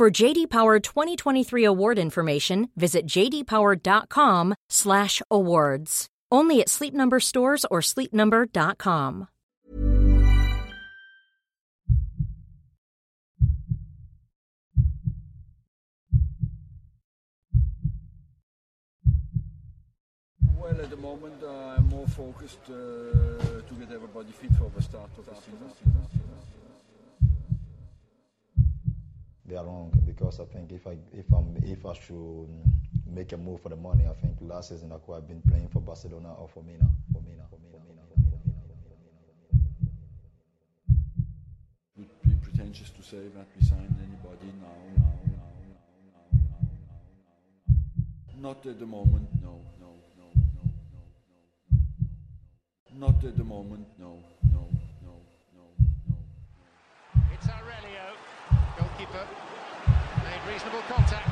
For JD Power 2023 award information, visit jdpower.com/awards. Only at Sleep Number stores or sleepnumber.com. Well, at the moment, uh, I'm more focused uh, to get everybody fit for the start of the season. They are wrong because I think if I if I'm if I should make a move for the money, I think last season I could have been playing for Barcelona or for Mina, for Mina, for Mina. Would be pretentious to say that we signed anybody now, now, now, now, now, now, now, now. Not at the moment, no, no, no, no, no, no, no. Not at the moment, no, no, no, no, no. It's Aurelio, goalkeeper, made reasonable contact,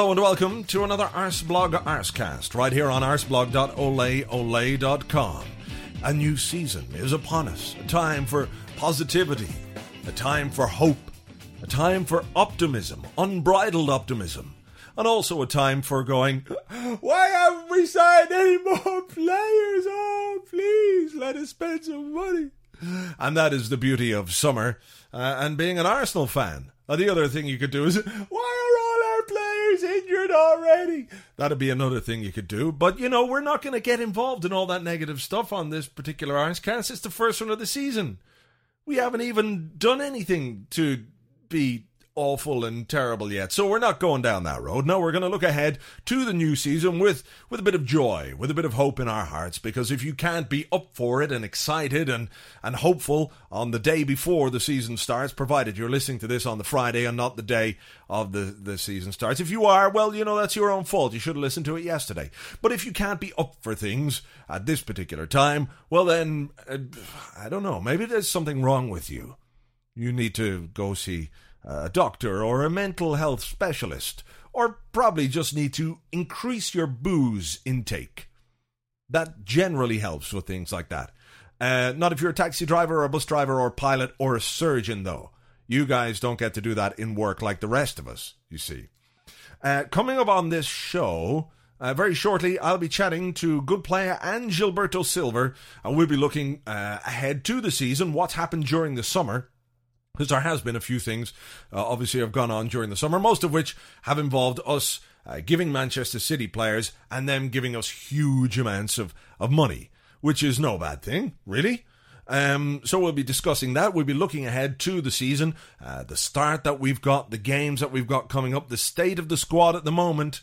Hello and welcome to another Arseblog Arsecast, right here on arseblog.oleole.com. A new season is upon us, a time for positivity, a time for hope, a time for optimism, unbridled optimism, and also a time for going, Why haven't we signed any more players? Oh, please, let us spend some money. And that is the beauty of summer uh, and being an Arsenal fan. Uh, the other thing you could do is, Why players injured already? That'd be another thing you could do. But, you know, we're not going to get involved in all that negative stuff on this particular Arsecast. It's the first one of the season. We haven't even done anything to be awful and terrible yet. So we're not going down that road. No, we're going to look ahead to the new season with, with a bit of joy, with a bit of hope in our hearts. Because if you can't be up for it and excited and, and hopeful on the day before the season starts, provided you're listening to this on the Friday and not the day of the, the season starts, if you are, well, you know, that's your own fault. You should have listened to it yesterday. But if you can't be up for things at this particular time, well, then, uh, I don't know, maybe there's something wrong with you. You need to go see a doctor or a mental health specialist, or probably just need to increase your booze intake. That generally helps with things like that. Uh, not if you're a taxi driver or a bus driver or pilot or a surgeon, though. You guys don't get to do that in work like the rest of us, you see. Uh, coming up on this show, uh, very shortly, I'll be chatting to good player and Gilberto Silva, and we'll be looking uh, ahead to the season, what's happened during the summer, because there has been a few things uh, obviously have gone on during the summer, most of which have involved us uh, giving Manchester City players and them giving us huge amounts of, of money, which is no bad thing, really. Um, so we'll be discussing that. We'll be looking ahead to the season, uh, the start that we've got, the games that we've got coming up, the state of the squad at the moment.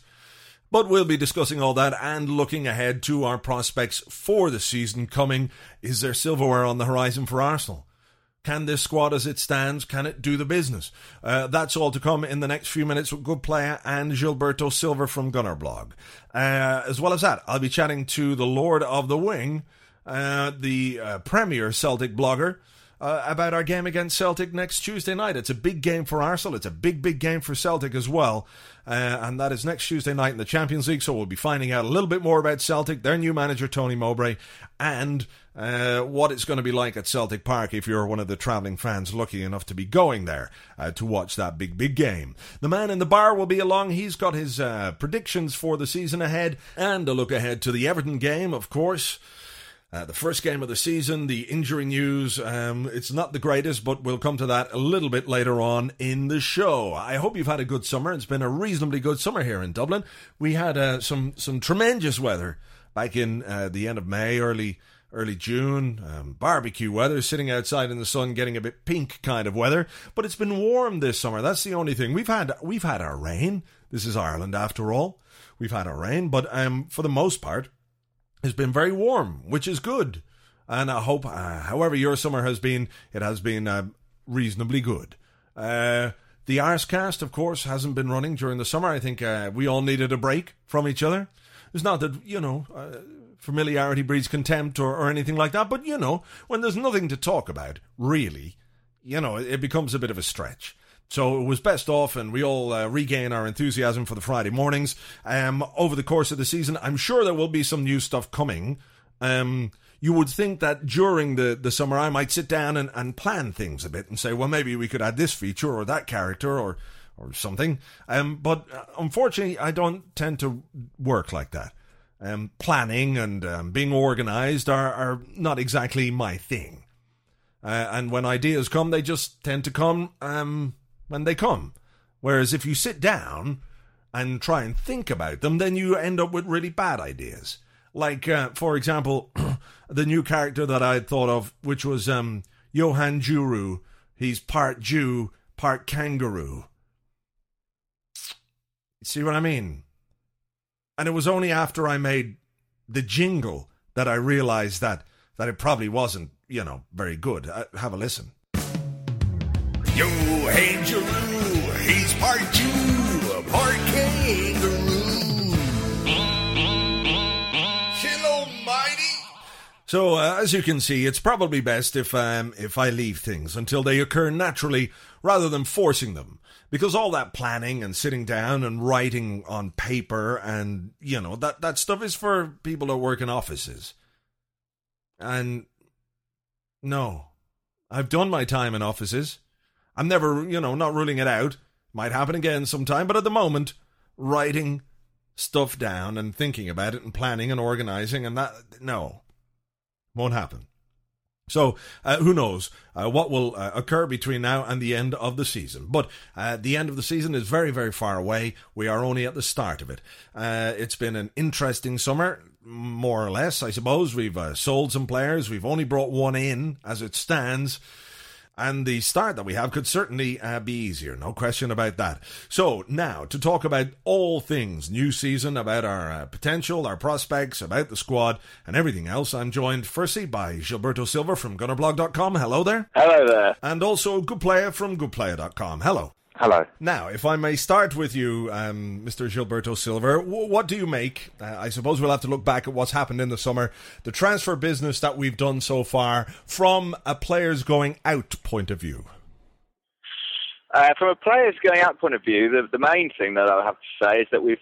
But we'll be discussing all that and looking ahead to our prospects for the season coming. Is there silverware on the horizon for Arsenal? Can this squad as it stands, can it do the business? Uh, that's all to come in the next few minutes with good player and Gilberto Silva from Gunner Blog. Uh, as well as that, I'll be chatting to the Lord of the Wing, uh, the uh, premier Celtic blogger, uh, about our game against Celtic next Tuesday night. It's a big game for Arsenal. It's a big, big game for Celtic as well. Uh, and that is next Tuesday night in the Champions League. So we'll be finding out a little bit more about Celtic, their new manager, Tony Mowbray, and uh, what it's going to be like at Celtic Park if you're one of the travelling fans lucky enough to be going there uh, to watch that big, big game. The man in the bar will be along. He's got his uh, predictions for the season ahead and a look ahead to the Everton game, of course. Uh, the first game of the season, the injury news, um, it's not the greatest, but we'll come to that a little bit later on in the show. I hope you've had a good summer. It's been a reasonably good summer here in Dublin. We had uh, some some tremendous weather back in uh, the end of May, early early June. Um, barbecue weather, sitting outside in the sun, getting a bit pink kind of weather. But it's been warm this summer. That's the only thing we've had. We've had our rain. This is Ireland after all. We've had our rain, but um, for the most part has been very warm, which is good. And I hope, uh, however your summer has been, it has been uh, reasonably good. Uh, the Arsecast, of course, hasn't been running during the summer. I think uh, we all needed a break from each other. It's not that, you know, uh, familiarity breeds contempt or, or anything like that, but, you know, when there's nothing to talk about, really, you know, it becomes a bit of a stretch. So it was best off, and we all uh, regain our enthusiasm for the Friday mornings. Um, over the course of the season, I'm sure there will be some new stuff coming. Um, you would think that during the, the summer, I might sit down and, and plan things a bit and say, well, maybe we could add this feature or that character or or something. Um, but uh, unfortunately, I don't tend to work like that. Um, planning and um, being organized are, are not exactly my thing. Uh, and when ideas come, they just tend to come um, when they come. Whereas if you sit down and try and think about them, then you end up with really bad ideas. Like, uh, for example, the new character that I had thought of, which was um, Johan Juru. He's part Jew, part kangaroo. See what I mean? And it was only after I made the jingle that I realized that that it probably wasn't, you know, very good. Uh, have a listen. Yo, hey, he's part Jew, part kangaroo. Hello, mighty. So, uh, as you can see, it's probably best if um, if I leave things until they occur naturally rather than forcing them. Because all that planning and sitting down and writing on paper and, you know, that, that stuff is for people that work in offices. And no, I've done my time in offices. I'm never, you know, not ruling it out. Might happen again sometime, but at the moment, writing stuff down and thinking about it and planning and organizing and that, no, won't happen. So uh, who knows uh, what will uh, occur between now and the end of the season? But uh, the end of the season is very, very far away. We are only at the start of it. Uh, it's been an interesting summer, more or less, I suppose. We've uh, sold some players. We've only brought one in as it stands. And the start that we have could certainly uh, be easier, no question about that. So, now to talk about all things new season, about our uh, potential, our prospects, about the squad, and everything else, I'm joined firstly by Gilberto Silva from Gunnerblog.com. Hello there. Hello there. And also Good Player from GoodPlayer.com. Hello. Hello. Now, if I may start with you, um, Mr. Gilberto Silva, w- what do you make? Uh, I suppose we'll have to look back at what's happened in the summer, the transfer business that we've done so far, from a player's going out point of view. Uh, from a player's going out point of view, the, the main thing that I have to say is that we've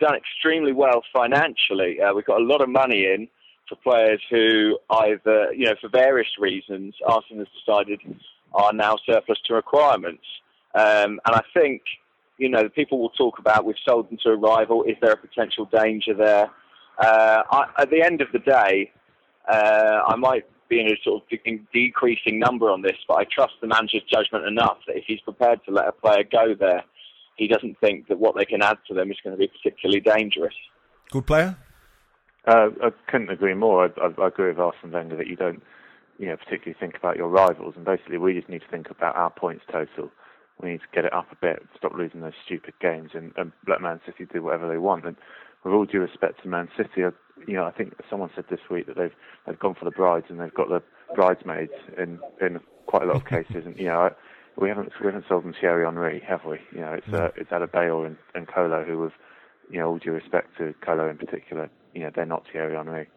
done extremely well financially. Uh, we've got a lot of money in for players who either, you know, for various reasons, Arsenal has decided are now surplus to requirements. Um, and I think, you know, people will talk about we've sold them to a rival. Is there a potential danger there? Uh, I, at the end of the day, uh, I might be in a sort of de- decreasing number on this, but I trust the manager's judgment enough that if he's prepared to let a player go there, he doesn't think that what they can add to them is going to be particularly dangerous. Good player? Uh, I couldn't agree more. I, I, I agree with Arsene Wenger that you don't, you know, particularly think about your rivals, and basically we just need to think about our points total. We need to get it up a bit, stop losing those stupid games, and, and let Man City do whatever they want. And with all due respect to Man City, I, you know, I think someone said this week that they've they've gone for the brides and they've got the bridesmaids in in quite a lot of cases. And you know, I, we haven't we haven't sold them Thierry Henry, have we? You know, it's No. uh, it's Adebayor and, and Kolo who have, you know, all due respect to Kolo in particular, you know, they're not Thierry Henry.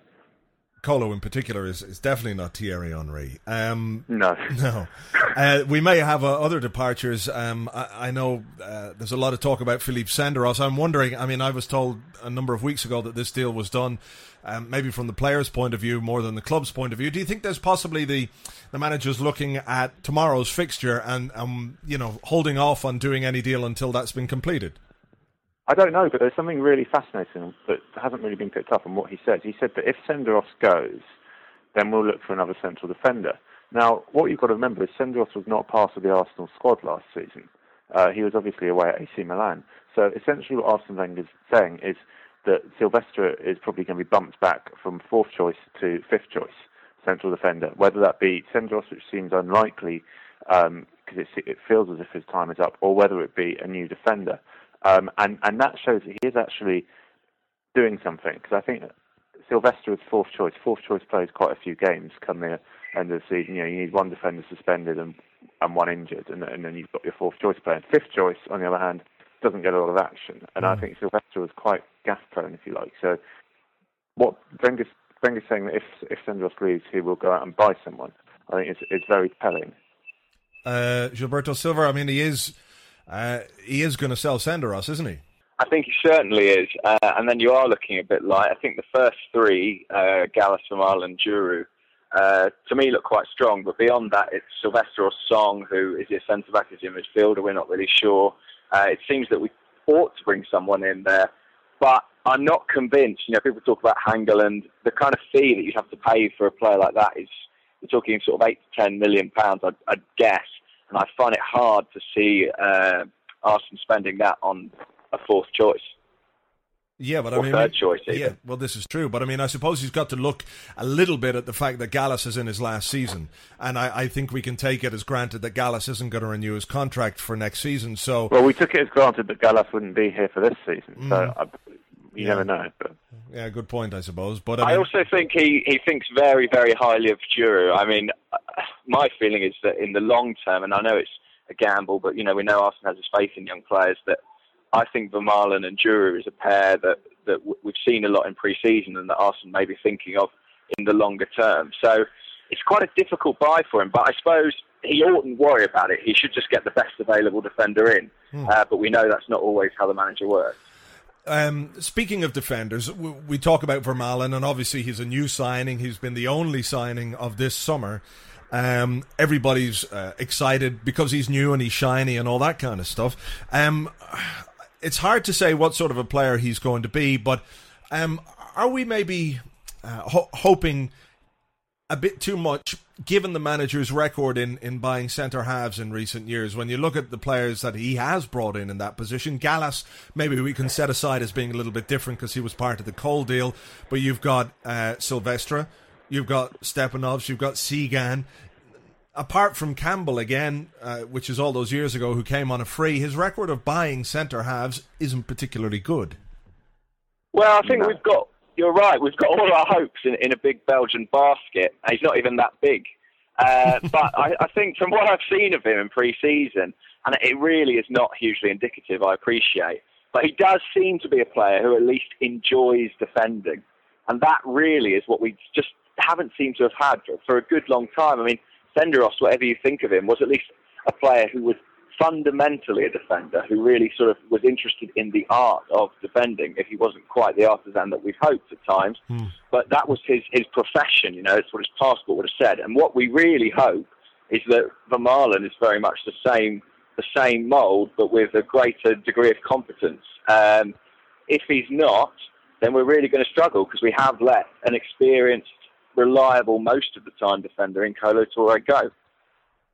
Kolo in particular is, is definitely not Thierry Henry. Um, No. no. Uh, we may have uh, other departures. Um, I, I know uh, there's a lot of talk about Philippe Senderos. I'm wondering, I mean, I was told a number of weeks ago that this deal was done um, maybe from the player's point of view more than the club's point of view. Do you think there's possibly the, the manager's looking at tomorrow's fixture and, um, you know, holding off on doing any deal until that's been completed? I don't know, but there's something really fascinating that hasn't really been picked up on what he said. He said that if Senderos goes, then we'll look for another central defender. Now, what you've got to remember is Senderos was not part of the Arsenal squad last season. Uh, he was obviously away at AC Milan. So essentially, what Arsene Wenger is saying is that Silvestre is probably going to be bumped back from fourth choice to fifth choice central defender, whether that be Senderos, which seems unlikely because um, it, it, feels as if his time is up, or whether it be a new defender. Um, and, and that shows that he is actually doing something because I think Silvestre is fourth choice. Fourth choice plays quite a few games come the end of the season. You know, you need one defender suspended and and one injured, and, and then you've got your fourth choice player. Fifth choice, on the other hand, doesn't get a lot of action, and mm. I think Silvestre was quite gas prone, if you like. So, what Wenger's, Wenger's saying that if if Senderos leaves, he will go out and buy someone. I think it's it's very telling. Uh, Gilberto Silva, I mean, he is uh, he is going to sell Senderos, isn't he? I think he certainly is. Uh, and then you are looking a bit light. I think the first three, uh, Gallas, Vermaelen, and Djourou, uh, to me look quite strong. But beyond that, it's Silvestre or Song, who is your centre back, is your midfielder. We're not really sure. Uh, it seems that we ought to bring someone in there. But I'm not convinced. You know, people talk about Hangel and the kind of fee that you have to pay for a player like that is you're talking sort of eight to ten million pounds, I'd, I'd guess. And I find it hard to see uh, Arsenal spending that on a fourth choice. Yeah, but I mean, third choice. Yeah, well, this is true, but I mean, I suppose he's got to look a little bit at the fact that Gallas is in his last season, and I, I think we can take it as granted that Gallas isn't going to renew his contract for next season. So, well, we took it as granted that Gallas wouldn't be here for this season. Mm. So, I, you yeah. never know. But. Yeah, good point, I suppose. But I, mean, I, also think he, he thinks very, very highly of Djourou. I mean, my feeling is that in the long term, and I know it's a gamble, but you know, we know Arsenal has his faith in young players that I think Vermaelen and Djourou is a pair that, that we've seen a lot in pre-season and that Arsenal may be thinking of in the longer term. So it's quite a difficult buy for him, but I suppose he oughtn't worry about it. He should just get the best available defender in. Hmm. Uh, but we know that's not always how the manager works. Um, speaking of defenders, we, we, talk about Vermaelen, and obviously he's a new signing. He's been the only signing of this summer. Um, everybody's uh, excited because he's new and he's shiny and all that kind of stuff. Um, it's hard to say what sort of a player he's going to be, but um, are we maybe uh, ho- hoping a bit too much given the manager's record in, in buying centre halves in recent years? When you look at the players that he has brought in in that position, Gallas, maybe we can set aside as being a little bit different because he was part of the Cole deal, but you've got uh, Silvestre. You've got Stepanovs, you've got Cygan, apart from Campbell again, uh, which is all those years ago, who came on a free, his record of buying centre halves isn't particularly good. Well, I think no. we've got. You're right. We've got all our hopes in, in a big Belgian basket. He's not even that big. Uh, but I, I think from what I've seen of him in pre-season, and it really is not hugely indicative. I appreciate, but he does seem to be a player who at least enjoys defending, and that really is what we just haven't seemed to have had for, for a good long time. I mean, Senderos, whatever you think of him, was at least a player who was fundamentally a defender, who really sort of was interested in the art of defending, if he wasn't quite the artisan that we've hoped at times. Mm. But that was his, his profession, you know, it's what his passport would have said. And what we really hope is that Vermaelen is very much the same the same mould, but with a greater degree of competence. Um, if he's not, then we're really going to struggle because we have let an experienced reliable most of the time defender in Kolo Touré go.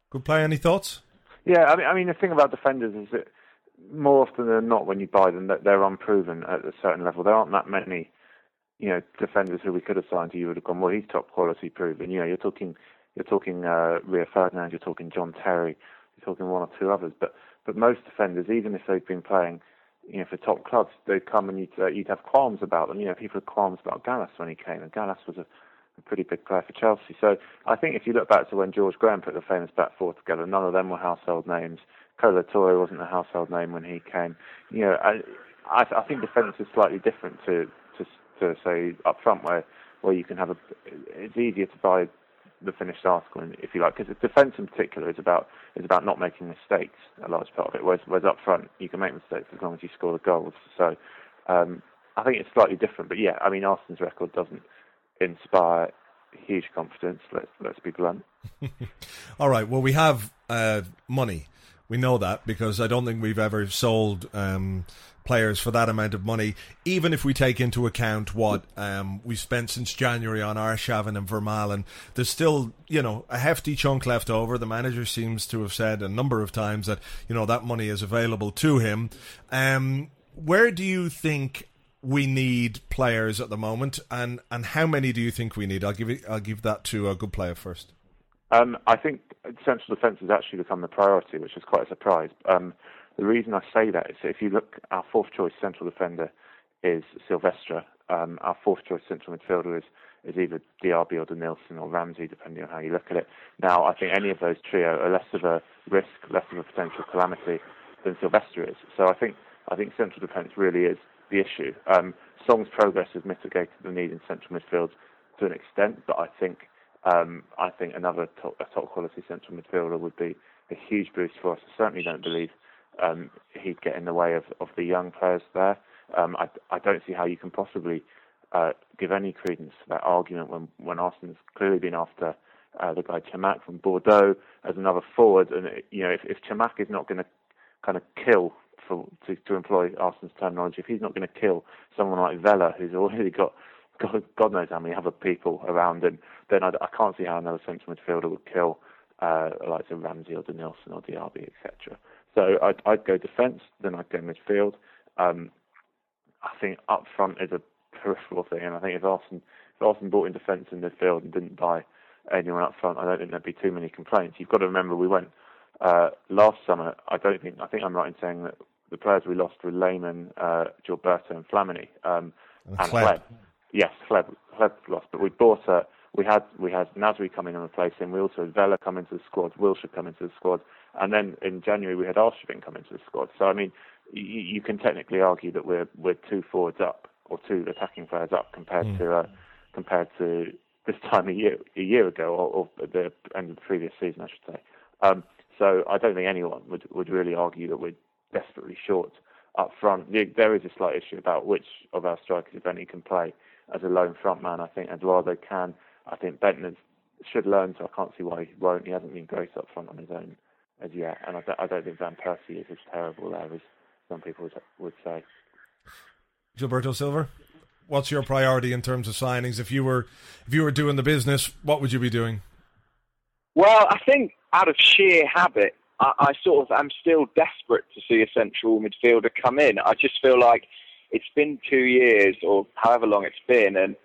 Good play. Any thoughts? Yeah, I mean, I mean, the thing about defenders is that more often than not, when you buy them, that they're unproven at a certain level. There aren't that many, you know, defenders who we could have signed who you would have gone, well, he's top quality proven. You know, you're talking, you're talking uh, Rio Ferdinand, you're talking John Terry, you're talking one or two others. But but most defenders, even if they've been playing, you know, for top clubs, they come and you'd, uh, you'd have qualms about them. You know, people had qualms about Gallas when he came, and Gallas was a a pretty big player for Chelsea. So I think if you look back to when George Graham put the famous back four together, none of them were household names. Kolo Touré wasn't a household name when he came. You know, I, I, I think defence is slightly different to, to to say up front where where you can have a. It's easier to buy the finished article, if you like, because defence in particular is about is about not making mistakes. A large part of it. Whereas, whereas up front you can make mistakes as long as you score the goals. So um, I think it's slightly different. But yeah, I mean Arsenal's record doesn't inspire huge confidence. Let's let's be blunt. All right. Well, we have uh, money. We know that because I don't think we've ever sold um, players for that amount of money, even if we take into account what um, we spent since January on Arshavin and Vermaelen. There's still, you know, a hefty chunk left over. The manager seems to have said a number of times that, you know, that money is available to him. Um, where do you think we need players at the moment, and, and how many do you think we need? I'll give it, I'll give that to a good player first. Um, I think central defence has actually become the priority, which is quite a surprise. Um, the reason I say that is if you look, our fourth choice central defender is Silvestre. Um, our fourth choice central midfielder is, is either Diaby or Denilson or Ramsey, depending on how you look at it. Now, I think any of those trio are less of a risk, less of a potential calamity than Silvestre is. So I think I think central defence really is the issue. Um, Song's progress has mitigated the need in central midfield to an extent, but I think um, I think another top, top quality central midfielder would be a huge boost for us. I certainly don't believe um, he'd get in the way of, of the young players there. Um, I, I don't see how you can possibly uh, give any credence to that argument when, when Arsenal's clearly been after uh, the guy Chamakh from Bordeaux as another forward. And, you know, if, if Chamakh is not going to kind of kill, for, to, to employ Arsenal's terminology, if he's not going to kill someone like Vela, who's already got God, God knows how many other people around him, then I, I can't see how another central midfielder would kill uh, like a Ramsey or Denilson or Diaby, etc. So I'd, I'd go defence, then I'd go midfield. Um, I think up front is a peripheral thing, and I think if Arsenal, if Arsenal bought in defence and midfield and didn't buy anyone up front, I don't think there'd be too many complaints. You've got to remember we went uh, last summer. I don't think I think I'm right in saying that the players we lost were Lehmann, uh, Gilberto, and Flamini, um, and, and. Yes, Hleb lost, but we bought a. We had we had Nasri coming and replace him. We also had Vela come into the squad, Wilshere come into the squad, and then in January we had Arshavin come into the squad. So I mean, you, you can technically argue that we're we're two forwards up or two attacking players up compared mm. to uh, compared to this time a year a year ago or, or the end of the previous season, I should say. Um, so I don't think anyone would would really argue that we're desperately short up front. There is a slight issue about which of our strikers, if any, can play as a lone front man. I think Eduardo can. I think Bendtner should learn, so I can't see why he won't. He hasn't been great up front on his own as yet, and I don't, I don't think Van Persie is as terrible there as some people would, would say. Gilberto Silva, what's your priority in terms of signings? If you were if you were doing the business, what would you be doing? Well, I think out of sheer habit, I, I sort of am still desperate to see a central midfielder come in. I just feel like it's been two years or however long it's been, and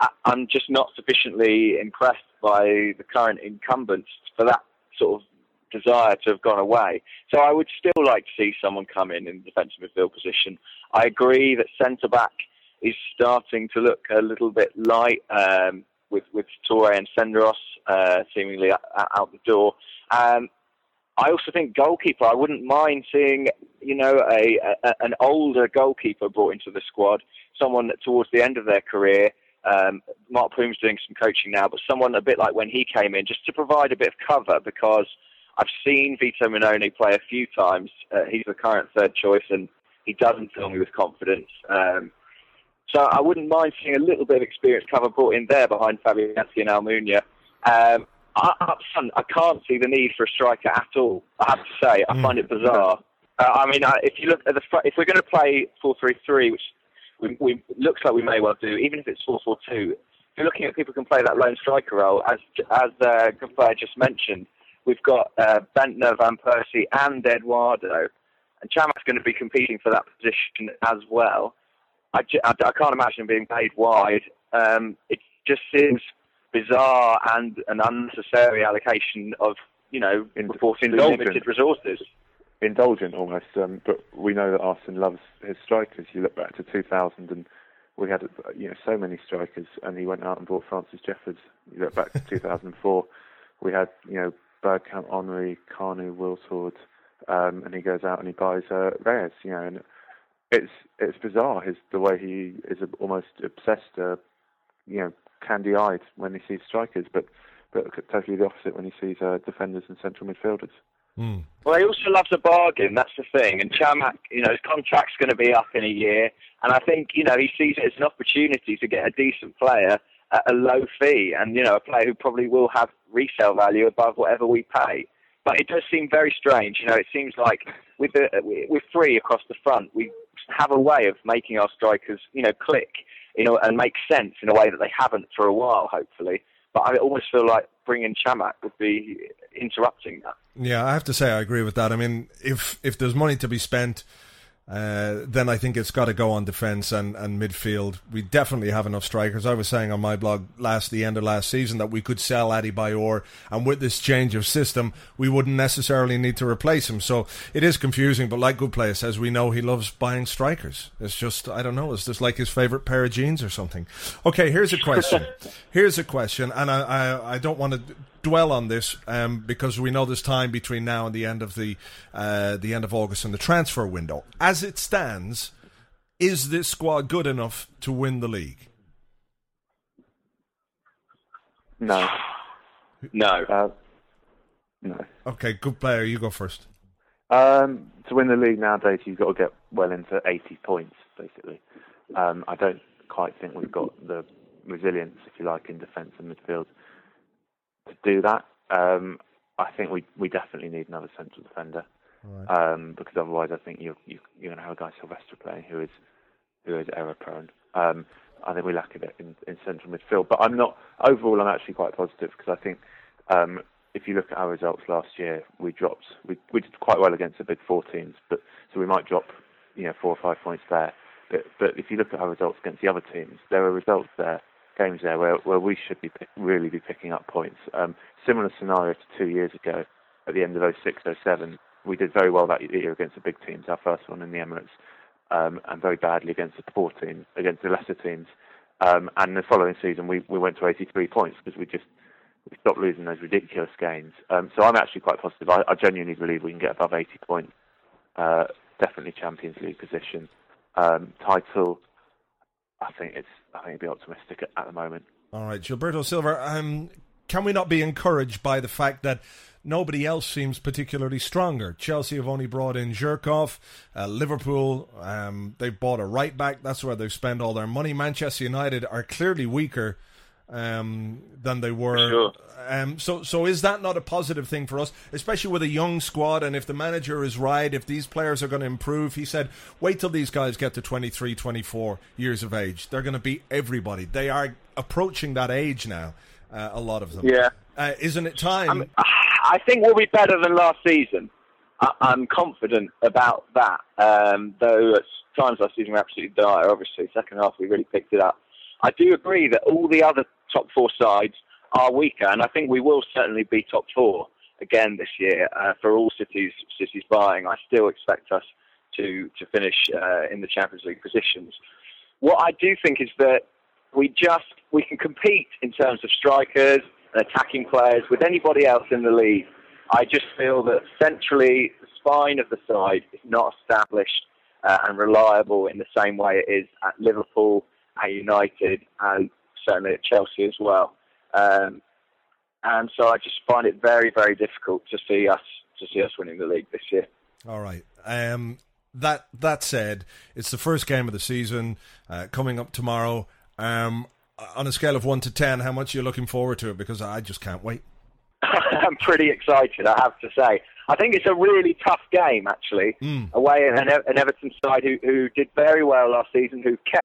I, I'm just not sufficiently impressed by the current incumbents for that sort of desire to have gone away. So I would still like to see someone come in in the defensive midfield position. I agree that centre back is starting to look a little bit light um, with with Toure and Senderos uh, seemingly out the door. Um, I also think goalkeeper. I wouldn't mind seeing, you know, a, a an older goalkeeper brought into the squad, someone towards the end of their career. Um, Mart Poom's doing some coaching now, but someone a bit like when he came in, just to provide a bit of cover because I've seen Vito Mannone play a few times. Uh, he's the current third choice, and he doesn't fill me with confidence. Um, so I wouldn't mind seeing a little bit of experience cover brought in there behind Fabianski and Almunia. Um, up front, I can't see the need for a striker at all. I have to say, I mm. find it bizarre. Uh, I mean, uh, if you look at the front, if we're going to play four-three-three, which we, we, looks like we may well do, even if it's four-four-two, if you're looking at people who can play that lone striker role, as as uh, just mentioned, we've got uh, Bendtner, Van Persie, and Eduardo, and Chamakh's going to be competing for that position as well. I, I, I can't imagine being paid wide. Um, it just seems bizarre and an unnecessary allocation of, you know, In, reporting limited resources. Indulgent almost, um, but we know that Arsene loves his strikers. You look back to 2000 and we had you know so many strikers, and he went out and bought Francis Jeffers. You look back to 2004, we had you know Bergkamp, Henry, Kanu, Wiltord, um, and he goes out and he buys uh, Reyes. You know, and it's it's bizarre his the way he is almost obsessed, uh, you know, candy-eyed when he sees strikers, but but totally the opposite when he sees uh, defenders and central midfielders. Mm. Well, he also loves a bargain. That's the thing. And Chamakh, you know, his contract's going to be up in a year, and I think you know he sees it as an opportunity to get a decent player at a low fee, and you know, a player who probably will have resale value above whatever we pay. But it does seem very strange. You know, it seems like with the we're free across the front. We have a way of making our strikers, you know, click, you know, and make sense in a way that they haven't for a while, hopefully. But I almost feel like bringing Chamakh would be interrupting that. Yeah, I have to say I agree with that. I mean, if if there's money to be spent uh, then I think it's got to go on defence and, and midfield. We definitely have enough strikers. I was saying on my blog last the end of last season that we could sell Adebayor, and with this change of system, we wouldn't necessarily need to replace him. So it is confusing, but like Good Player says, we know he loves buying strikers. It's just I don't know. It's just like his favourite pair of jeans or something. Okay, here's a question. here's a question, and I I, I don't want to dwell on this um, because we know there's time between now and the end of the uh, the end of August and the transfer window. As it stands, is this squad good enough to win the league? No. No. Uh, no. Okay, good player. You go first. Um, to win the league nowadays, you've got to get well into 80 points, basically. Um, I don't quite think we've got the resilience, if you like, in defence and midfield to do that. Um, I think we we definitely need another central defender right. um, because otherwise I think you're you, are you are going to have a guy Silvestre playing who is who is error prone. Um, I think we lack a bit in, in central midfield, but I'm not overall. I'm actually quite positive because I think um, if you look at our results last year, we dropped we we did quite well against the big four teams, but so we might drop you know four or five points there. But but if you look at our results against the other teams, there are results there games there where, where we should be really be picking up points. Um, similar scenario to two years ago at the end of 06, 07. We did very well that year against the big teams, our first one in the Emirates, um, and very badly against the poor teams, against the lesser teams. Um, and the following season, we, we went to 83 points because we just we stopped losing those ridiculous games. Um, so I'm actually quite positive. I, I, genuinely believe we can get above 80 points. Uh, definitely Champions League position. Um, title, I think it's I think it'd be optimistic at, at the moment. All right, Gilberto Silva. Um, can we not be encouraged by the fact that nobody else seems particularly stronger? Chelsea have only brought in Zhirkov. Uh, Liverpool, um, they've bought a right back. That's where they've spent all their money. Manchester United are clearly weaker um, than they were. Sure. Um, so, so is that not a positive thing for us, especially with a young squad? And if the manager is right, if these players are going to improve, he said, wait till these guys get to 23, 24 years of age. They're going to beat everybody. They are approaching that age now. Uh, a lot of them. Yeah. Uh, isn't it time? I'm, I think we'll be better than last season. I, am confident about that. Um, though at times last season we absolutely dire. Obviously, second half we really picked it up. I do agree that all the other top four sides are weaker, and I think we will certainly be top four again this year uh, for all cities cities buying. I still expect us to to finish uh, in the Champions League positions. What I do think is that we just we can compete in terms of strikers and attacking players with anybody else in the league. I just feel that centrally the spine of the side is not established uh, and reliable in the same way it is at Liverpool, at United, and certainly at Chelsea as well. Um, and so I just find it very, very difficult to see us to see us winning the league this year. All right. Um, that that said, it's the first game of the season uh, coming up tomorrow. Um, on a scale of one to ten, how much are you looking forward to it? Because I just can't wait. I'm pretty excited, I have to say. I think it's a really tough game, actually, mm. away an, an Everton side who, who did very well last season, who kept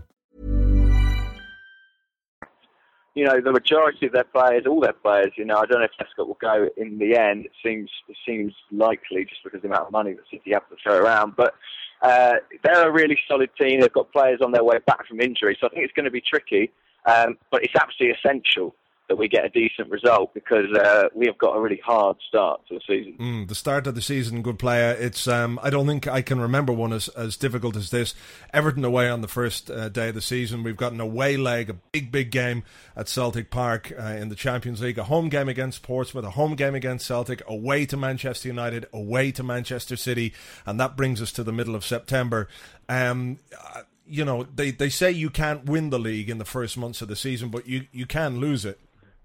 you know, the majority of their players, all their players, you know, I don't know if Lescott will go in the end. It seems it seems likely just because of the amount of money that City have to throw around. But uh, they're a really solid team. They've got players on their way back from injury, so I think it's going to be tricky. Um, but it's absolutely essential that we get a decent result because uh, we have got a really hard start to the season. Mm, the start of the season, good player. It's um, I don't think I can remember one as, as difficult as this. Everton away on the first uh, day of the season. We've got an away leg, a big big game at Celtic Park uh, in the Champions League. A home game against Portsmouth, a home game against Celtic, away to Manchester United, away to Manchester City, and that brings us to the middle of September. Um, uh, you know, they, they say you can't win the league in the first months of the season, but you, you can lose it.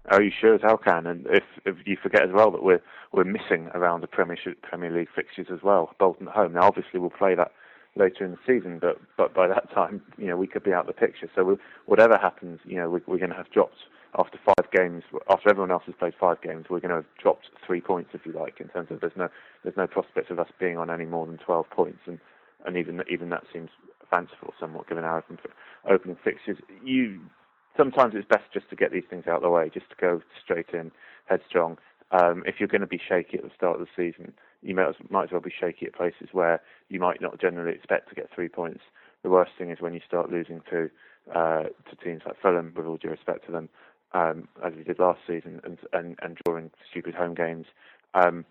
Oh, you sure as hell can. And if, if you forget as well that we're we're missing around the Premier Premier League fixtures as well, Bolton at home. Now, obviously, we'll play that later in the season, but but by that time, you know, we could be out of the picture. So we, whatever happens, you know, we, we're going to have dropped after five games. After everyone else has played five games, we're going to have dropped three points, if you like, in terms of there's no there's no prospect of us being on any more than 12 points, and and even even that seems fanciful somewhat given our open, opening fixtures. You sometimes it's best just to get these things out of the way, just to go straight in, headstrong. Um, if you're going to be shaky at the start of the season, you might as, might as well be shaky at places where you might not generally expect to get three points. The worst thing is when you start losing to uh, to teams like Fulham, with all due respect to them, um, as we did last season, and and, and drawing stupid home games. Um,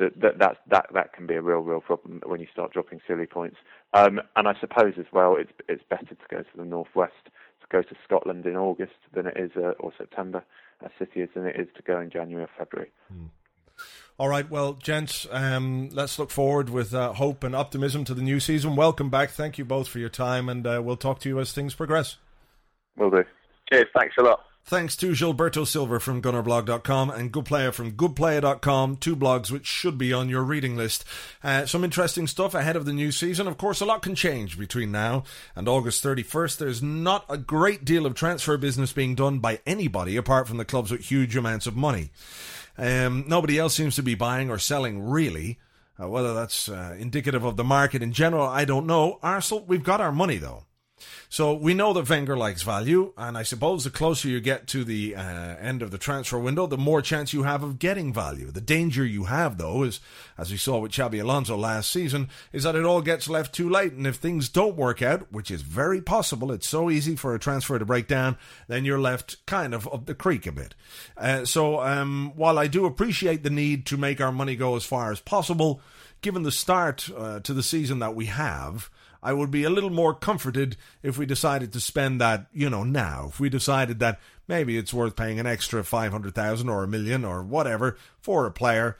that that that that can be a real real problem when you start dropping silly points. Um, and I suppose as well, it's it's better to go to the northwest go to Scotland in August than it is, uh, or September, as City is, than it is to go in January or February. Mm. All right, well, gents, um, let's look forward with uh, hope and optimism to the new season. Welcome back. Thank you both for your time, and uh, we'll talk to you as things progress. Will do. Cheers. Thanks a lot. Thanks to Gilberto Silva from gunnerblog.com and Goodplayer from goodplayer.com, two blogs which should be on your reading list. Uh, some interesting stuff ahead of the new season. Of course, a lot can change between now and August 31st. There's not a great deal of transfer business being done by anybody apart from the clubs with huge amounts of money. Um, nobody else seems to be buying or selling, really. Uh, whether that's uh, indicative of the market in general, I don't know. Arsenal, we've got our money, though. So we know that Wenger likes value, and I suppose the closer you get to the uh, end of the transfer window, the more chance you have of getting value. The danger you have, though, is, as we saw with Xabi Alonso last season, is that it all gets left too late, and if things don't work out, which is very possible, it's so easy for a transfer to break down, then you're left kind of up the creek a bit. Uh, so um, while I do appreciate the need to make our money go as far as possible, given the start uh, to the season that we have, I would be a little more comforted if we decided to spend that, you know, now. If we decided that maybe it's worth paying an extra 500,000 or a million or whatever for a player.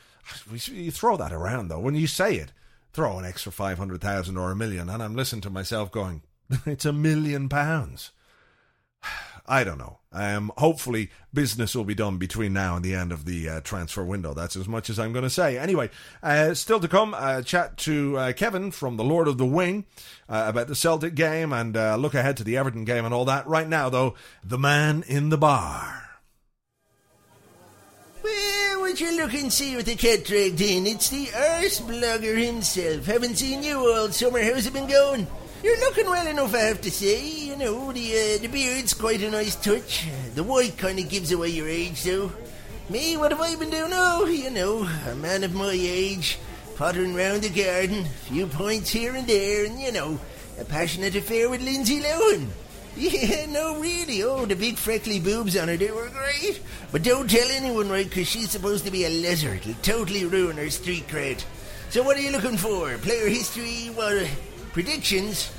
You throw that around though. When you say it, throw an extra 500,000 or a million. And I'm listening to myself going, it's a million pounds. I don't know. Um, hopefully, business will be done between now and the end of the uh, transfer window. That's as much as I'm going to say. Anyway, uh, still to come, uh, chat to uh, Kevin from the Lord of the Wing uh, about the Celtic game and uh, look ahead to the Everton game and all that. Right now, though, the man in the bar. Well, would you look and see with the cat dragged in? It's the arse blogger himself. Haven't seen you all summer. How's it been going? You're looking well enough, I have to say. You know, the uh, the beard's quite a nice touch. The white kind of gives away your age, though. Me, what have I been doing? Oh, you know, a man of my age, pottering round the garden, a few points here and there, and, you know, a passionate affair with Lindsay Lohan. Yeah, no, really. Oh, the big freckly boobs on her, they were great. But don't tell anyone, right, because she's supposed to be a lizard. It'll totally ruin her street cred. So what are you looking for? Player history? What, predictions?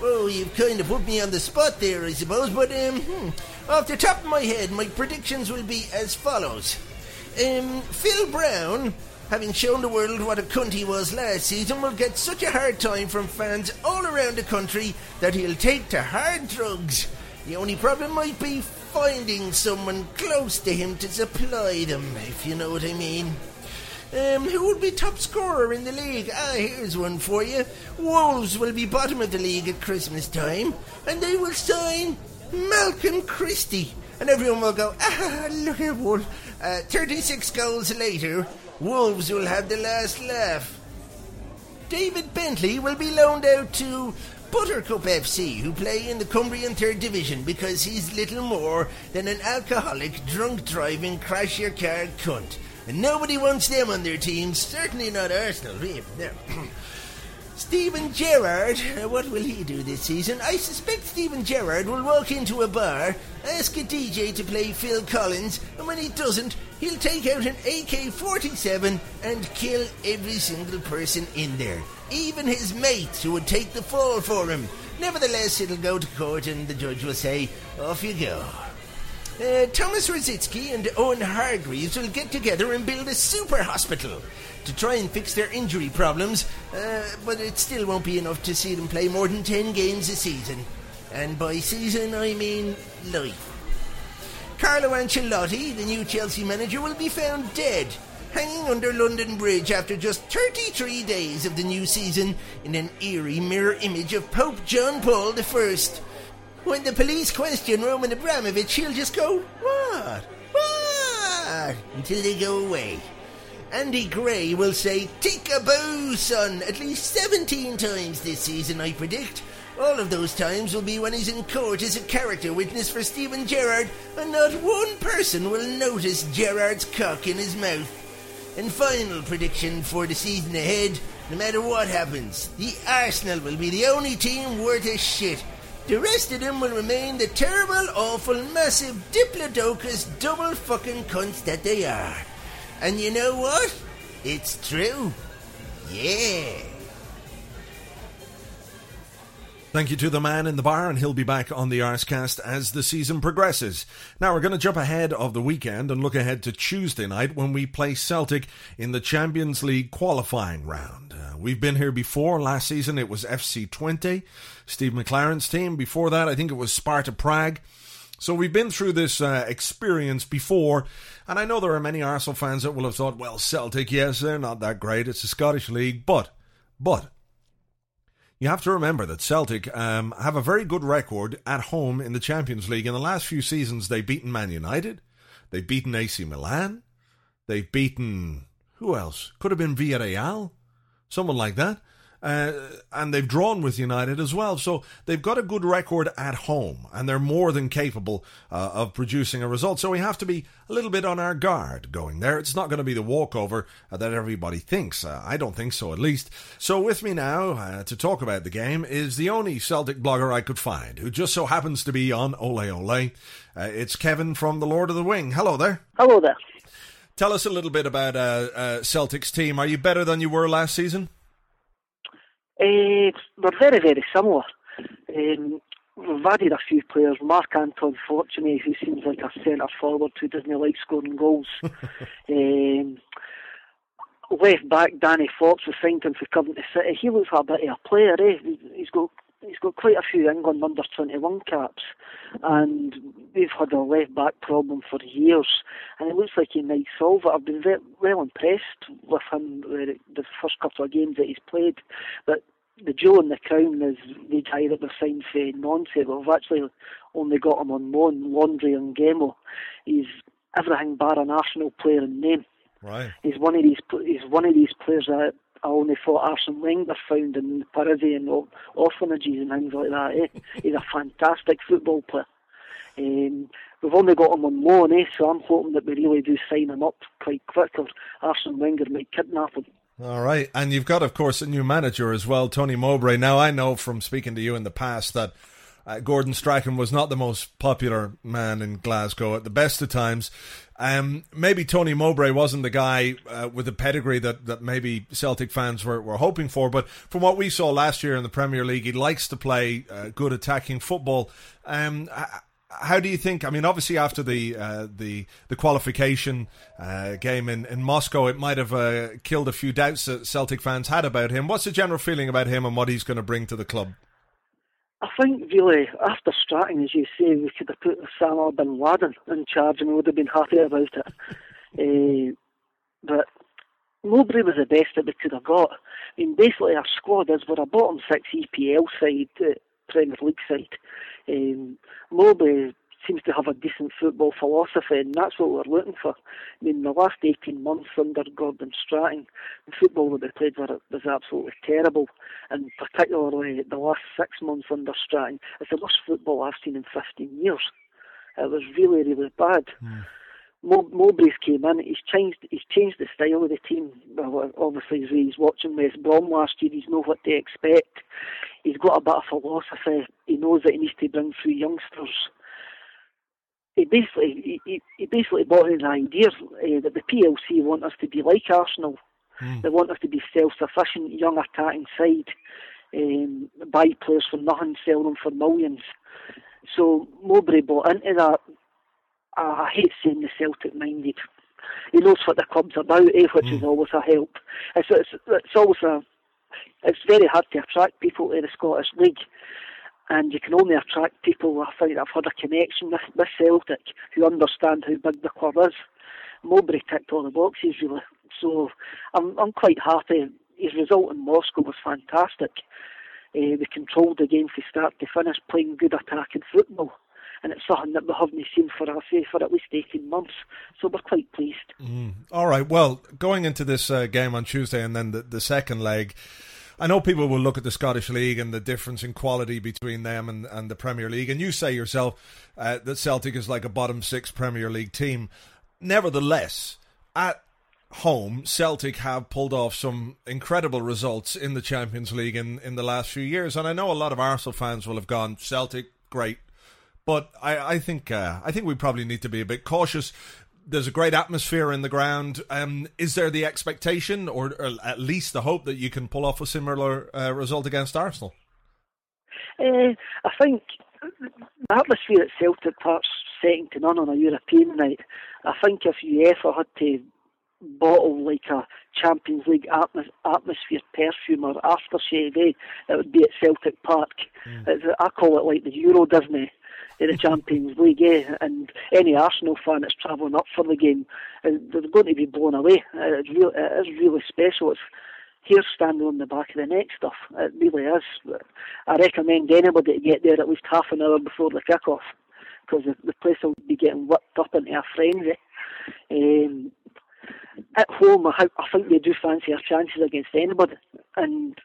Well, you've kind of put me on the spot there, I suppose, but um, hmm, off the top of my head, my predictions will be as follows. Um, Phil Brown, having shown the world what a cunt he was last season, will get such a hard time from fans all around the country that he'll take to hard drugs. The only problem might be finding someone close to him to supply them, if you know what I mean. Um, who will be top scorer in the league? Ah, here's one for you. Wolves will be bottom of the league at Christmas time, and they will sign Malcolm Christie. And everyone will go, ah, look at Wolves. Uh, 36 goals later, Wolves will have the last laugh. David Bentley will be loaned out to Buttercup FC, who play in the Cumbrian Third Division, because he's little more than an alcoholic, drunk driving, crash your car cunt. And nobody wants them on their team, certainly not Arsenal. No. Steven Gerrard, uh, what will he do this season? I suspect Steven Gerrard will walk into a bar, ask a DJ to play Phil Collins, and when he doesn't, he'll take out an AK 47 and kill every single person in there, even his mates who would take the fall for him. Nevertheless, it'll go to court and the judge will say, Off you go. Uh, Thomas Rosicky and Owen Hargreaves will get together and build a super hospital to try and fix their injury problems, uh, but it still won't be enough to see them play more than 10 games a season. And by season, I mean life. Carlo Ancelotti, the new Chelsea manager, will be found dead, hanging under London Bridge after just 33 days of the new season in an eerie mirror image of Pope John Paul I. When the police question Roman Abramovich, he'll just go, What? What? Until they go away. Andy Gray will say, Take a bow, son, at least 17 times this season, I predict. All of those times will be when he's in court as a character witness for Steven Gerrard, and not one person will notice Gerrard's cock in his mouth. And final prediction for the season ahead no matter what happens, the Arsenal will be the only team worth a shit. The rest of them will remain the terrible, awful, massive, diplodocus, double fucking cunts that they are. And you know what? It's true. Yeah. Thank you to the man in the bar, and he'll be back on the Arsecast as the season progresses. Now we're going to jump ahead of the weekend and look ahead to Tuesday night when we play Celtic in the Champions League qualifying round. Uh, we've been here before. Last season it was FC Twente, Steve McClaren's team. Before that, I think it was Sparta Prague. So we've been through this uh, experience before, and I know there are many Arsenal fans that will have thought, well, Celtic, yes, they're not that great. It's a Scottish league, but, but you have to remember that Celtic um, have a very good record at home in the Champions League. In the last few seasons, they've beaten Man United, they've beaten AC Milan, they've beaten who else? Could have been Villarreal, someone like that. Uh, and they've drawn with United as well. So they've got a good record at home, and they're more than capable uh, of producing a result. So we have to be a little bit on our guard going there. It's not going to be the walkover uh, that everybody thinks. Uh, I don't think so, at least. So with me now uh, to talk about the game is the only Celtic blogger I could find, who just so happens to be on Ole Ole. Uh, it's Kevin from the Lord of the Wing. Hello there. Hello there. Tell us a little bit about Celtic's team. Are you better than you were last season? Uh, they're very, very similar. Um, we've added a few players. Marc-Antoine Fortuné, who seems like a centre forward who doesn't like scoring goals. um, left back Danny Fox was signed him for Coventry City. He looks like a bit of a player, eh? He's got he's got quite a few England under 21 caps, and we've had a left back problem for years, and it looks like he might solve it. I've been very well impressed with him the, the first couple of games that he's played, but the jewel in the crown is the guy that was signed for Nancy. We've actually only got him on loan, Landry N'Guémo. He's everything bar an Arsenal player in name. Right. He's one of these. He's one of these players that only thought Arsene Wenger found in Parisian orphanages and things like that. Eh? He's a fantastic football player. Um, we've only got him on loan, eh? so I'm hoping that we really do sign him up quite quick, or Arsene Wenger might kidnap him. All right, and you've got, of course, a new manager as well, Tony Mowbray. Now, I know from speaking to you in the past that uh, Gordon Strachan was not the most popular man in Glasgow at the best of times. Um, maybe Tony Mowbray wasn't the guy uh, with the pedigree that, that maybe Celtic fans were, were hoping for, but from what we saw last year in the Premier League, he likes to play uh, good attacking football. Um, how do you think? I mean, obviously after the uh, the the qualification uh, game in, in Moscow, it might have uh, killed a few doubts that Celtic fans had about him. What's the general feeling about him and what he's going to bring to the club? I think really after starting, as you say, we could have put Osama bin Laden in charge and we would have been happy about it. uh, but Mowbray was the best that we could have got. I mean, basically our squad is we're a bottom six EPL side, uh, Premier League side. Um, Mowbray seems to have a decent football philosophy, and that's what we're looking for. I mean, the last 18 months under Gordon Strachan, the football that they played was absolutely terrible, and particularly the last six months under Strachan, it's the worst football I've seen in 15 years. It was really, really bad. Mm. Mowbray's came in. He's changed. He's changed the style of the team. Well, obviously, he's watching West Brom last year. He's know what to expect. He's got a bit of philosophy. He knows that he needs to bring through youngsters. He basically, he, he basically bought an idea uh, that the PLC want us to be like Arsenal. Mm. They want us to be self-sufficient, young attacking side, um, buy players for nothing, sell them for millions. So Mowbray bought into that I hate saying the Celtic minded. He knows what the club's about, eh, which mm. is always a help. It's, it's, it's always a, it's very hard to attract people to the Scottish League. And you can only attract people, I think, I've had a connection with, with Celtic who understand how big the club is. Mowbray ticked all the boxes, really. So I'm, I'm quite happy. His result in Moscow was fantastic. Uh, we controlled the game from start to finish, playing good attacking football and it's something that we haven't seen for us for at least 18 months. So we're quite pleased. Mm. All right. Well, going into this uh, game on Tuesday and then the, the second leg. I know people will look at the Scottish League and the difference in quality between them and, and the Premier League, and you say yourself uh, that Celtic is like a bottom six Premier League team. Nevertheless, at home, Celtic have pulled off some incredible results in the Champions League in, in the last few years, and I know a lot of Arsenal fans will have gone Celtic, great, but I, I think uh, I think we probably need to be a bit cautious. There's a great atmosphere in the ground. Um, is there the expectation, or, or, at least the hope, that you can pull off a similar uh, result against Arsenal? Uh, I think the atmosphere at Celtic Park's second to none on a European night. I think if UEFA had to bottle like a Champions League atmos- atmosphere perfume or aftershave, eh, it would be at Celtic Park. Mm. I call it like the Euro Disney in the Champions League, eh? and any Arsenal fan that's travelling up for the game, uh, they're going to be blown away. Uh, it's it is really special. It's hair standing on the back of the neck stuff. It really is. I recommend anybody to get there at least half an hour before the kick-off, because the, the place will be getting whipped up into a frenzy. Um, at home, I, I think they do fancy our chances against anybody, and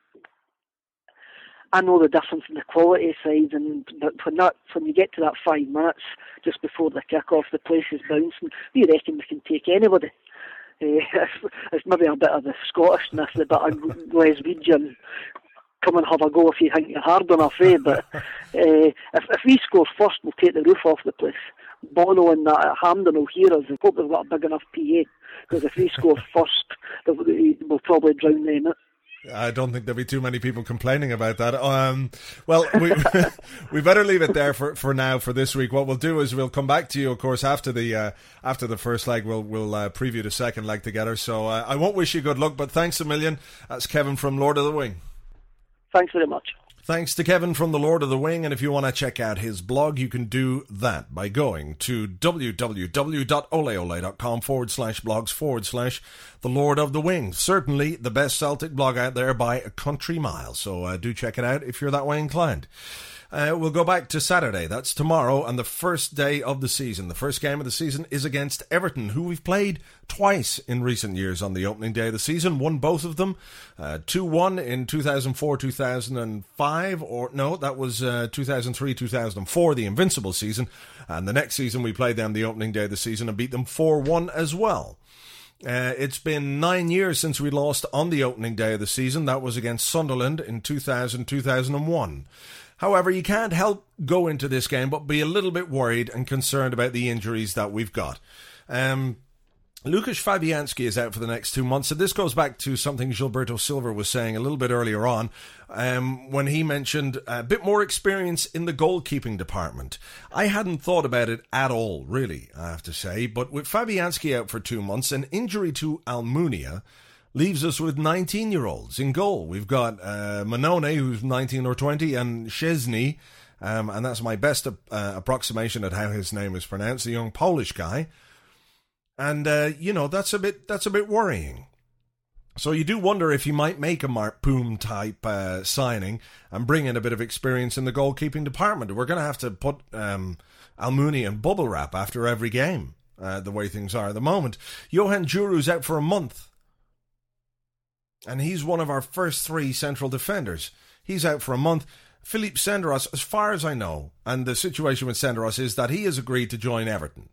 I know the difference in the quality side, and but when that when you get to that five minutes just before the kick off, the place is bouncing. We reckon we can take anybody. Uh, it's, it's, maybe a bit of the Scottishness, the bit of Glaswegian. Come and have a go if you think you're hard enough, eh? But uh, if, if we score first, we'll take the roof off the place. Bono and that at Hampden will hear us. I hope they've got a big enough PA because if we score first, we'll probably drown them out. I don't think there'll be too many people complaining about that. Um, well, we we better leave it there for, for now for this week. What we'll do is we'll come back to you, of course, after the uh, after the first leg. We'll we'll uh, preview the second leg together. So uh, I won't wish you good luck, but thanks a million. That's Kevin from Lord of the Wing. Thanks very much. Thanks to Kevin from the Lord of the Wing, and if you want to check out his blog, you can do that by going to www.oleole.com forward slash blogs forward slash the Lord of the Wing. Certainly the best Celtic blog out there by a country mile, so uh, do check it out if you're that way inclined. Uh, we'll go back to Saturday. That's tomorrow and the first day of the season. The first game of the season is against Everton, who we've played twice in recent years on the opening day of the season. Won both of them. Uh, 2 1 in 2004 2005, or no, that was uh, 2003 2004, the Invincible season. And the next season we played them the opening day of the season and beat them 4 1 as well. Uh, it's been nine years since we lost on the opening day of the season. That was against Sunderland in 2000 2001. However, you can't help go into this game but be a little bit worried and concerned about the injuries that we've got. Um, Lukasz Fabianski is out for the next two months. So this goes back to something Gilberto Silva was saying a little bit earlier on um, when he mentioned a bit more experience in the goalkeeping department. I hadn't thought about it at all, really, I have to say. But with Fabianski out for two months, an injury to Almunia, leaves us with 19 year olds in goal. We've got uh, Mannone, who's 19 or 20, and Szczesny, um, and that's my best uh, approximation at how his name is pronounced, the young Polish guy. And uh, you know that's a bit that's a bit worrying. So you do wonder if he might make a Mart Poom type uh, signing and bring in a bit of experience in the goalkeeping department. We're going to have to put um, Almunia in bubble wrap after every game, uh, the way things are at the moment. Johan Djourou's out for a month and he's one of our first three central defenders. He's out for a month. Philippe Senderos, as far as I know, and the situation with Senderos is that he has agreed to join Everton.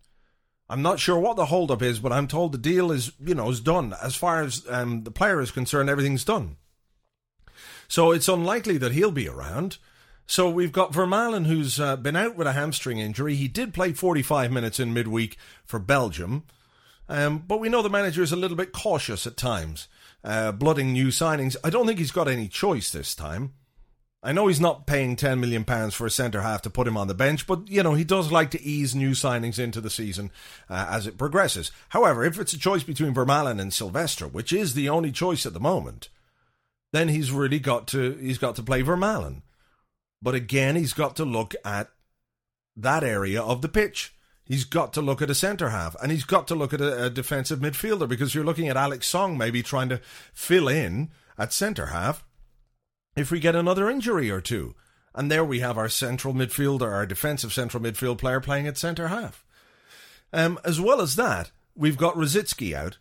I'm not sure what the holdup is, but I'm told the deal is, you know, is done. As far as um, the player is concerned, everything's done. So it's unlikely that he'll be around. So we've got Vermaelen, who's uh, been out with a hamstring injury. He did play 45 minutes in midweek for Belgium, um, but we know the manager is a little bit cautious at times, uh, blooding new signings. I don't think he's got any choice this time. I know he's not paying ten million pounds for a centre half to put him on the bench, but you know he does like to ease new signings into the season uh, as it progresses. However, if it's a choice between Vermaelen and Silvestre, which is the only choice at the moment, then he's really got to he's got to play Vermaelen. But again, he's got to look at that area of the pitch. He's got to look at a centre half and he's got to look at a, a defensive midfielder because you're looking at Alex Song maybe trying to fill in at centre half if we get another injury or two. And there we have our central midfielder, our defensive central midfield player playing at centre half. Um, as well as that, we've got Rosicky out.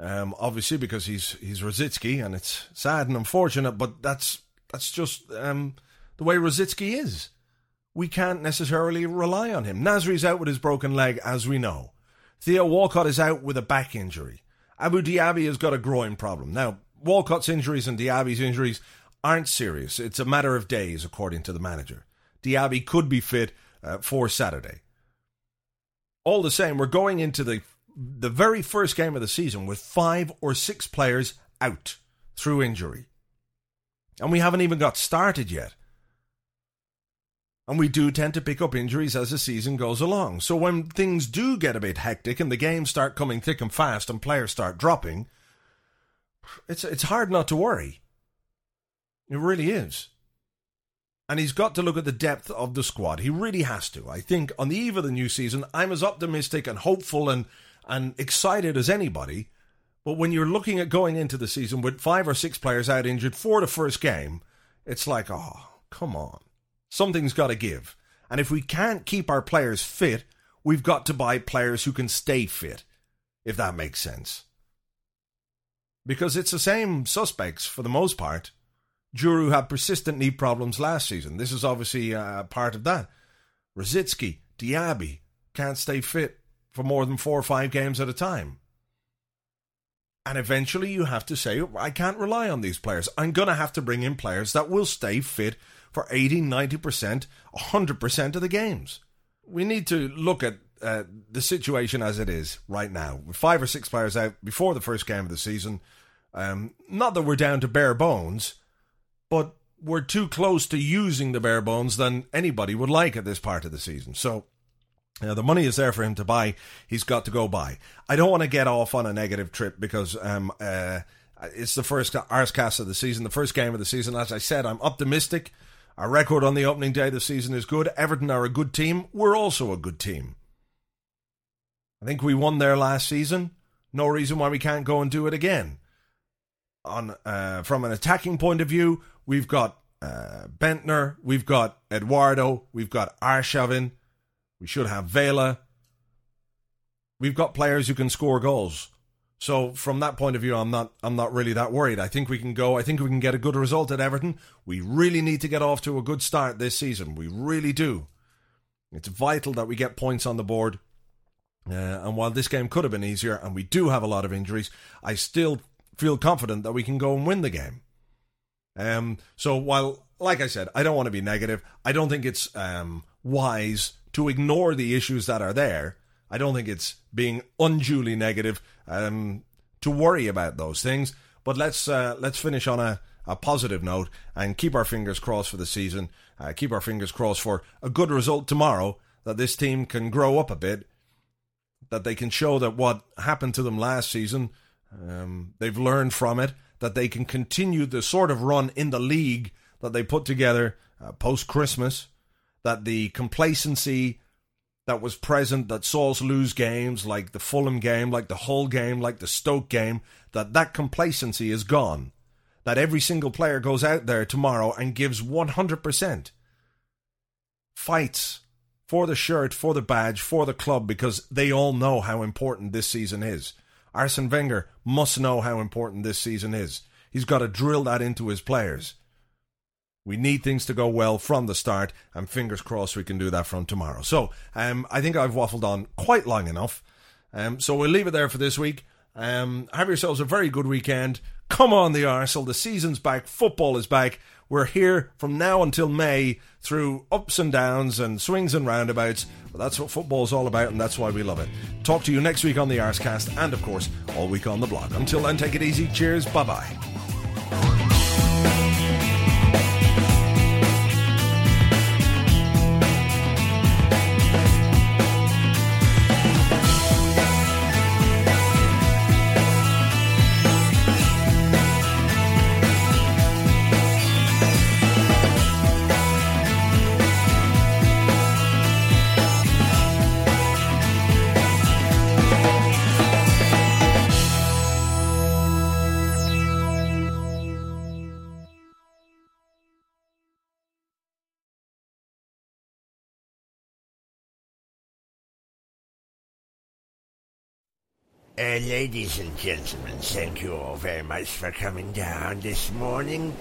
Um, obviously because he's he's Rosicky, and it's sad and unfortunate, but that's that's just um, the way Rosicky is. We can't necessarily rely on him. Nasri's out with his broken leg, as we know. Theo Walcott is out with a back injury. Abu Diaby has got a groin problem. Now, Walcott's injuries and Diaby's injuries aren't serious. It's a matter of days, according to the manager. Diaby could be fit uh, for Saturday. All the same, we're going into the the very first game of the season with five or six players out through injury. And we haven't even got started yet. And we do tend to pick up injuries as the season goes along. So when things do get a bit hectic and the games start coming thick and fast and players start dropping, it's it's hard not to worry. It really is. And he's got to look at the depth of the squad. He really has to. I think on the eve of the new season, I'm as optimistic and hopeful and, and excited as anybody. But when you're looking at going into the season with five or six players out injured for the first game, it's like, oh, come on. Something's got to give. And if we can't keep our players fit, we've got to buy players who can stay fit, if that makes sense because it's the same suspects for the most part. Djourou had persistent knee problems last season. This is obviously uh, part of that. Rosicky, Diaby can't stay fit for more than four or five games at a time. And eventually you have to say, I can't rely on these players. I'm going to have to bring in players that will stay fit for 80, 90%, 100% of the games. We need to look at uh, the situation as it is right now, with five or six players out before the first game of the season. Um, not that we're down to bare bones, but we're too close to using the bare bones than anybody would like at this part of the season. So the money is there for him to buy. He's got to go buy. I don't want to get off on a negative trip because um, uh, it's the first Arsecast of the season, the first game of the season. As I said, I'm optimistic. Our record on the opening day of the season is good. Everton are a good team. We're also a good team. I think we won there last season. No reason why we can't go and do it again. On uh, from an attacking point of view, we've got uh, Bendtner, we've got Eduardo, we've got Arshavin, we should have Vela. We've got players who can score goals. So from that point of view, I'm not I'm not really that worried. I think we can go. I think we can get a good result at Everton. We really need to get off to a good start this season. We really do. It's vital that we get points on the board uh, and while this game could have been easier, and we do have a lot of injuries, I still feel confident that we can go and win the game. Um, so while, like I said, I don't want to be negative. I don't think it's um, wise to ignore the issues that are there. I don't think it's being unduly negative um, to worry about those things. But let's uh, let's finish on a, a positive note and keep our fingers crossed for the season. Uh, keep our fingers crossed for a good result tomorrow. That this team can grow up a bit that they can show that what happened to them last season, um, they've learned from it, that they can continue the sort of run in the league that they put together uh, post Christmas, that the complacency that was present that saw us lose games like the Fulham game, like the Hull game, like the Stoke game, that that complacency is gone. That every single player goes out there tomorrow and gives 100%. Fights, for the shirt, for the badge, for the club, because they all know how important this season is. Arsene Wenger must know how important this season is. He's got to drill that into his players. We need things to go well from the start, and fingers crossed we can do that from tomorrow. So, um, I think I've waffled on quite long enough. Um, so we'll leave it there for this week. Um, have yourselves a very good weekend. Come on, the Arsenal. The season's back. Football is back. We're here from now until May through ups and downs and swings and roundabouts. But that's what football's all about, and that's why we love it. Talk to you next week on the Arsecast, and of course, all week on the blog. Until then, take it easy. Cheers. Bye bye. Uh, ladies and gentlemen, thank you all very much for coming down this morning.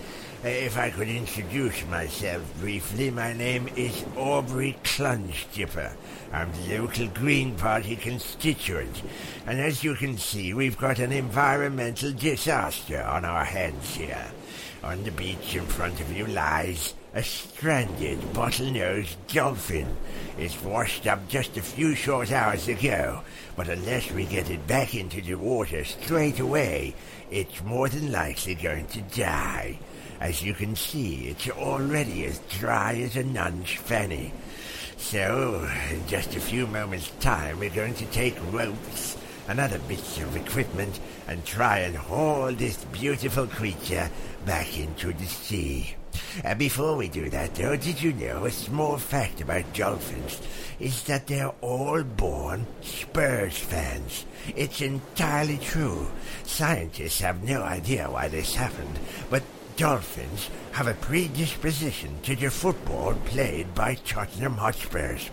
Uh, if I could introduce myself briefly, my name is Aubrey Clunge-Dipper. I'm the local Green Party constituent, and as you can see, we've got an environmental disaster on our hands here. On the beach in front of you lies a stranded bottlenose dolphin. It's washed up just a few short hours ago, but unless we get it back into the water straight away, it's more than likely going to die. As you can see, it's already as dry as a nun's fanny. So, in just a few moments' time, we're going to take ropes and other bits of equipment and try and haul this beautiful creature back into the sea. Uh, before we do that, though, did you know a small fact about dolphins is that they're all born Spurs fans? It's entirely true. Scientists have no idea why this happened, but dolphins have a predisposition to the football played by Tottenham Hotspurs.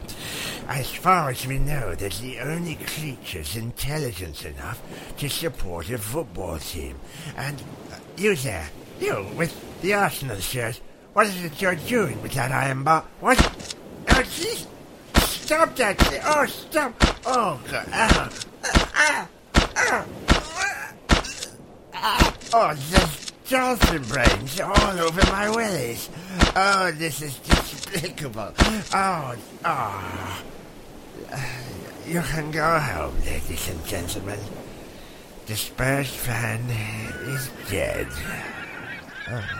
As far as we know, they're the only creatures intelligent enough to support a football team. And uh, you there, you with the Arsenal shirt, what is it you're doing with that iron bar? What? Oh, jeez! Stop that! Oh, stop! Oh, God! Ah, ah, ah. Oh, there's dolphin brains all over my willies. Oh, this is despicable. Oh, oh. You can go home, ladies and gentlemen. Spurs fan is dead. Oh.